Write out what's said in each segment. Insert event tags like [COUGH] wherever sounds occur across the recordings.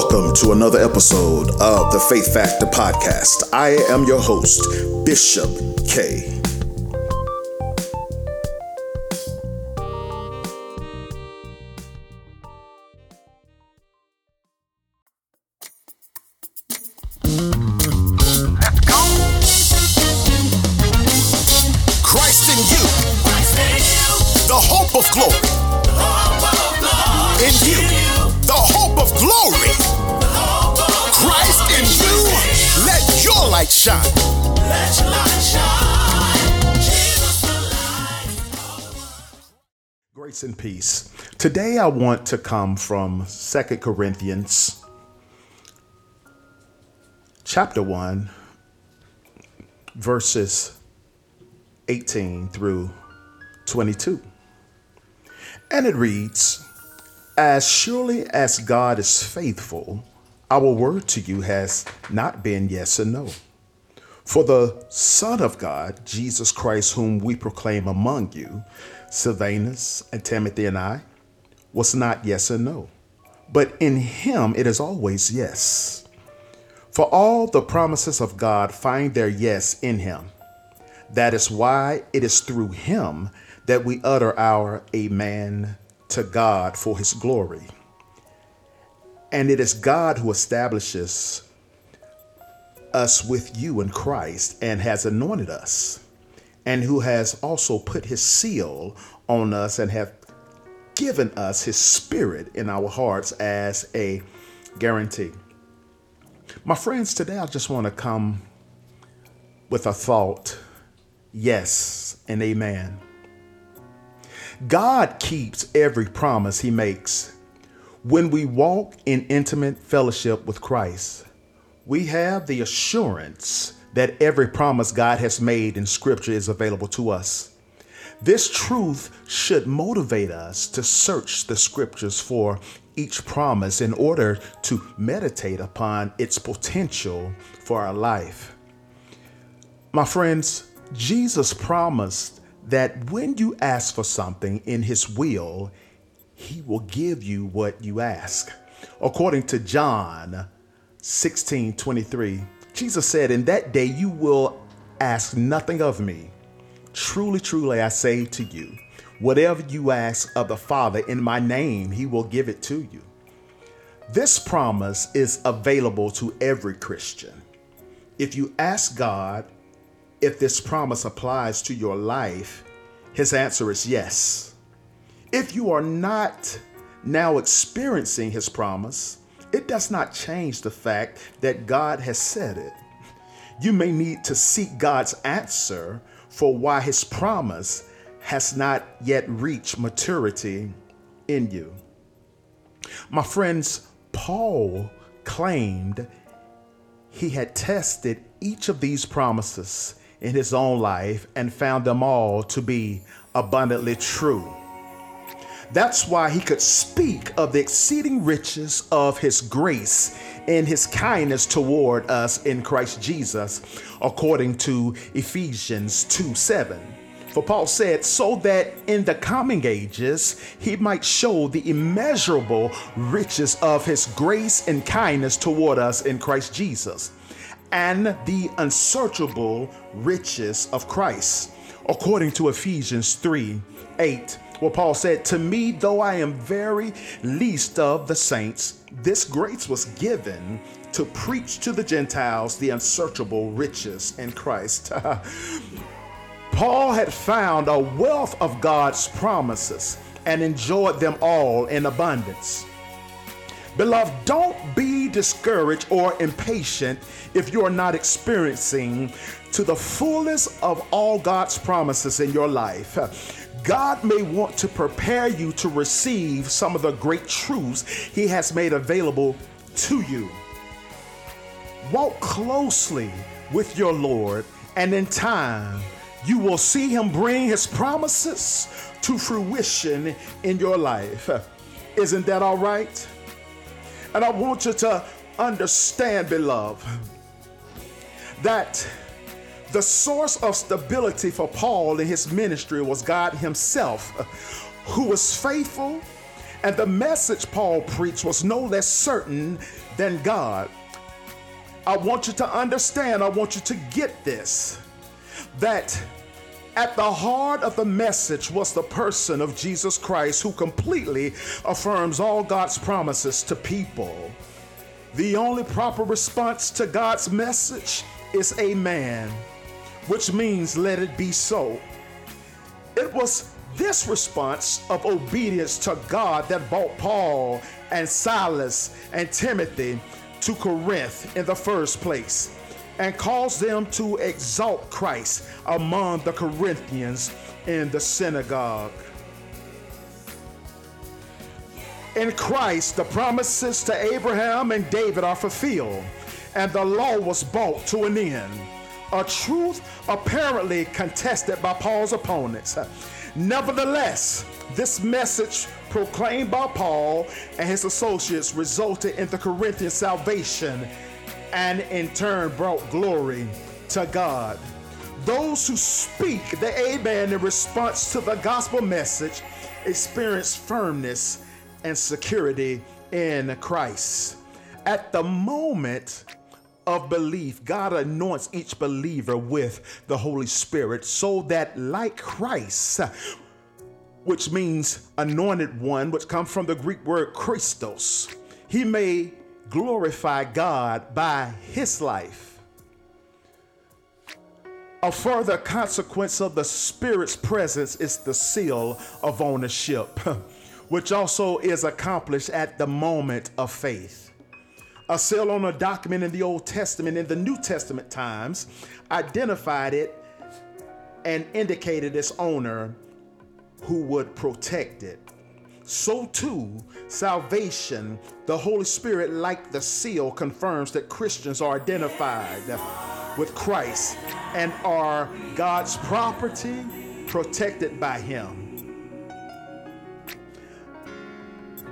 Welcome to another episode of the Faith Factor Podcast. I am your host, Bishop K. Christ in you, the hope of glory. Let your light shine. Grace and peace. Today I want to come from Second Corinthians chapter 1 verses 18 through 22. And it reads, As surely as God is faithful, our word to you has not been yes and no. For the Son of God, Jesus Christ, whom we proclaim among you, Silvanus and Timothy and I, was not yes and no. But in him it is always yes. For all the promises of God find their yes in him. That is why it is through him that we utter our Amen to God for his glory. And it is God who establishes us with you in Christ and has anointed us, and who has also put his seal on us and have given us his spirit in our hearts as a guarantee. My friends, today I just want to come with a thought yes and amen. God keeps every promise he makes. When we walk in intimate fellowship with Christ, we have the assurance that every promise God has made in Scripture is available to us. This truth should motivate us to search the Scriptures for each promise in order to meditate upon its potential for our life. My friends, Jesus promised that when you ask for something in His will, He will give you what you ask. According to John 16 23, Jesus said, In that day you will ask nothing of me. Truly, truly, I say to you, whatever you ask of the Father in my name, He will give it to you. This promise is available to every Christian. If you ask God if this promise applies to your life, his answer is yes. If you are not now experiencing his promise, it does not change the fact that God has said it. You may need to seek God's answer for why his promise has not yet reached maturity in you. My friends, Paul claimed he had tested each of these promises in his own life and found them all to be abundantly true. That's why he could speak of the exceeding riches of his grace and his kindness toward us in Christ Jesus, according to Ephesians 2 7. For Paul said, so that in the coming ages he might show the immeasurable riches of his grace and kindness toward us in Christ Jesus and the unsearchable riches of Christ, according to Ephesians 3 8. Well, Paul said, To me, though I am very least of the saints, this grace was given to preach to the Gentiles the unsearchable riches in Christ. [LAUGHS] Paul had found a wealth of God's promises and enjoyed them all in abundance. Beloved, don't be discouraged or impatient if you're not experiencing to the fullest of all God's promises in your life. God may want to prepare you to receive some of the great truths He has made available to you. Walk closely with your Lord, and in time, you will see Him bring His promises to fruition in your life. Isn't that all right? And I want you to understand, beloved, that the source of stability for Paul in his ministry was God Himself, who was faithful And the message Paul preached was no less certain than God. I want you to understand, I want you to get this that at the heart of the message was the person of Jesus Christ who completely affirms all God's promises to people. The only proper response to God's message is amen, which means let it be so. It was this response of obedience to God that brought Paul and Silas and Timothy to Corinth in the first place and caused them to exalt Christ among the Corinthians in the synagogue. In Christ, the promises to Abraham and David are fulfilled, and the law was brought to an end. A truth apparently contested by Paul's opponents. Nevertheless, this message proclaimed by Paul and his associates resulted in the Corinthian salvation and in turn brought glory to God. Those who speak the amen in response to the gospel message experience firmness and security in Christ. At the moment of belief, God anoints each believer with the Holy Spirit so that, like Christ, which means anointed one, which comes from the Greek word Christos, he may glorify God by his life. A further consequence of the Spirit's presence is the seal of ownership, [LAUGHS] which also is accomplished at the moment of faith. A seal on a document in the Old Testament in the New Testament times identified it and indicated its owner who would protect it so too salvation, the Holy Spirit, like the seal, confirms that Christians are identified with Christ and are God's property, protected by Him.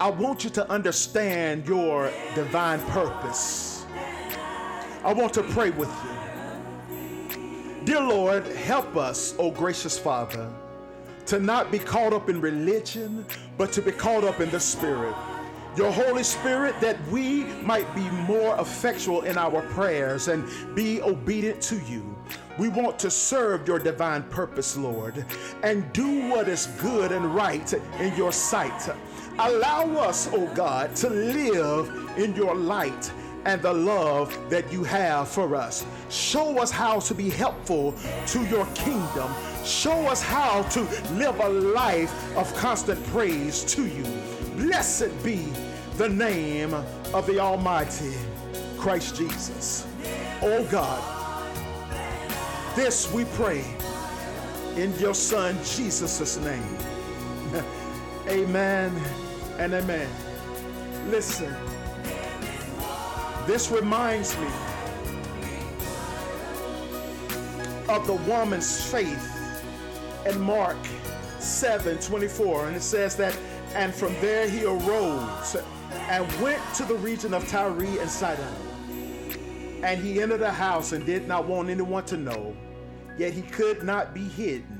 I want you to understand your divine purpose. I want to pray with you. Dear Lord, help us, O gracious Father to not be caught up in religion, but to be caught up in the Spirit. Your Holy Spirit, that we might be more effectual in our prayers and be obedient to you. We want to serve your divine purpose, Lord, and do what is good and right in your sight. Allow us, oh God, to live in your light and the love that you have for us. Show us how to be helpful to your kingdom. Show us how to live a life of constant praise to you. Blessed be the name of the Almighty Christ Jesus. Oh God, this we pray in your Son Jesus' name. [LAUGHS] amen and amen. Listen. This reminds me of the woman's faith in Mark 7 24. And it says that, and from there he arose and went to the region of Tyre and Sidon. And he entered a house and did not want anyone to know, yet he could not be hidden.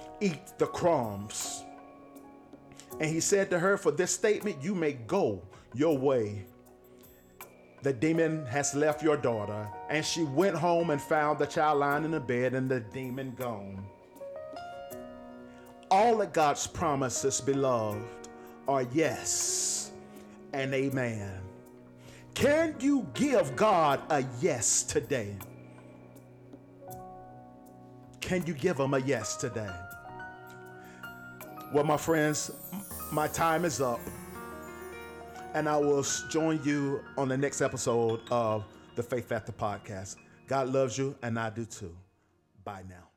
eat the crumbs. And he said to her, For this statement you may go your way the demon has left your daughter. And she went home and found the child lying in the bed and the demon gone. All of God's promises, beloved, are yes and amen. Can you give God a yes today? Can you give him a yes today? Well, my friends, my time is up and I will join you on the next episode of the Faith Factor podcast. God loves you, and I do too. Bye now.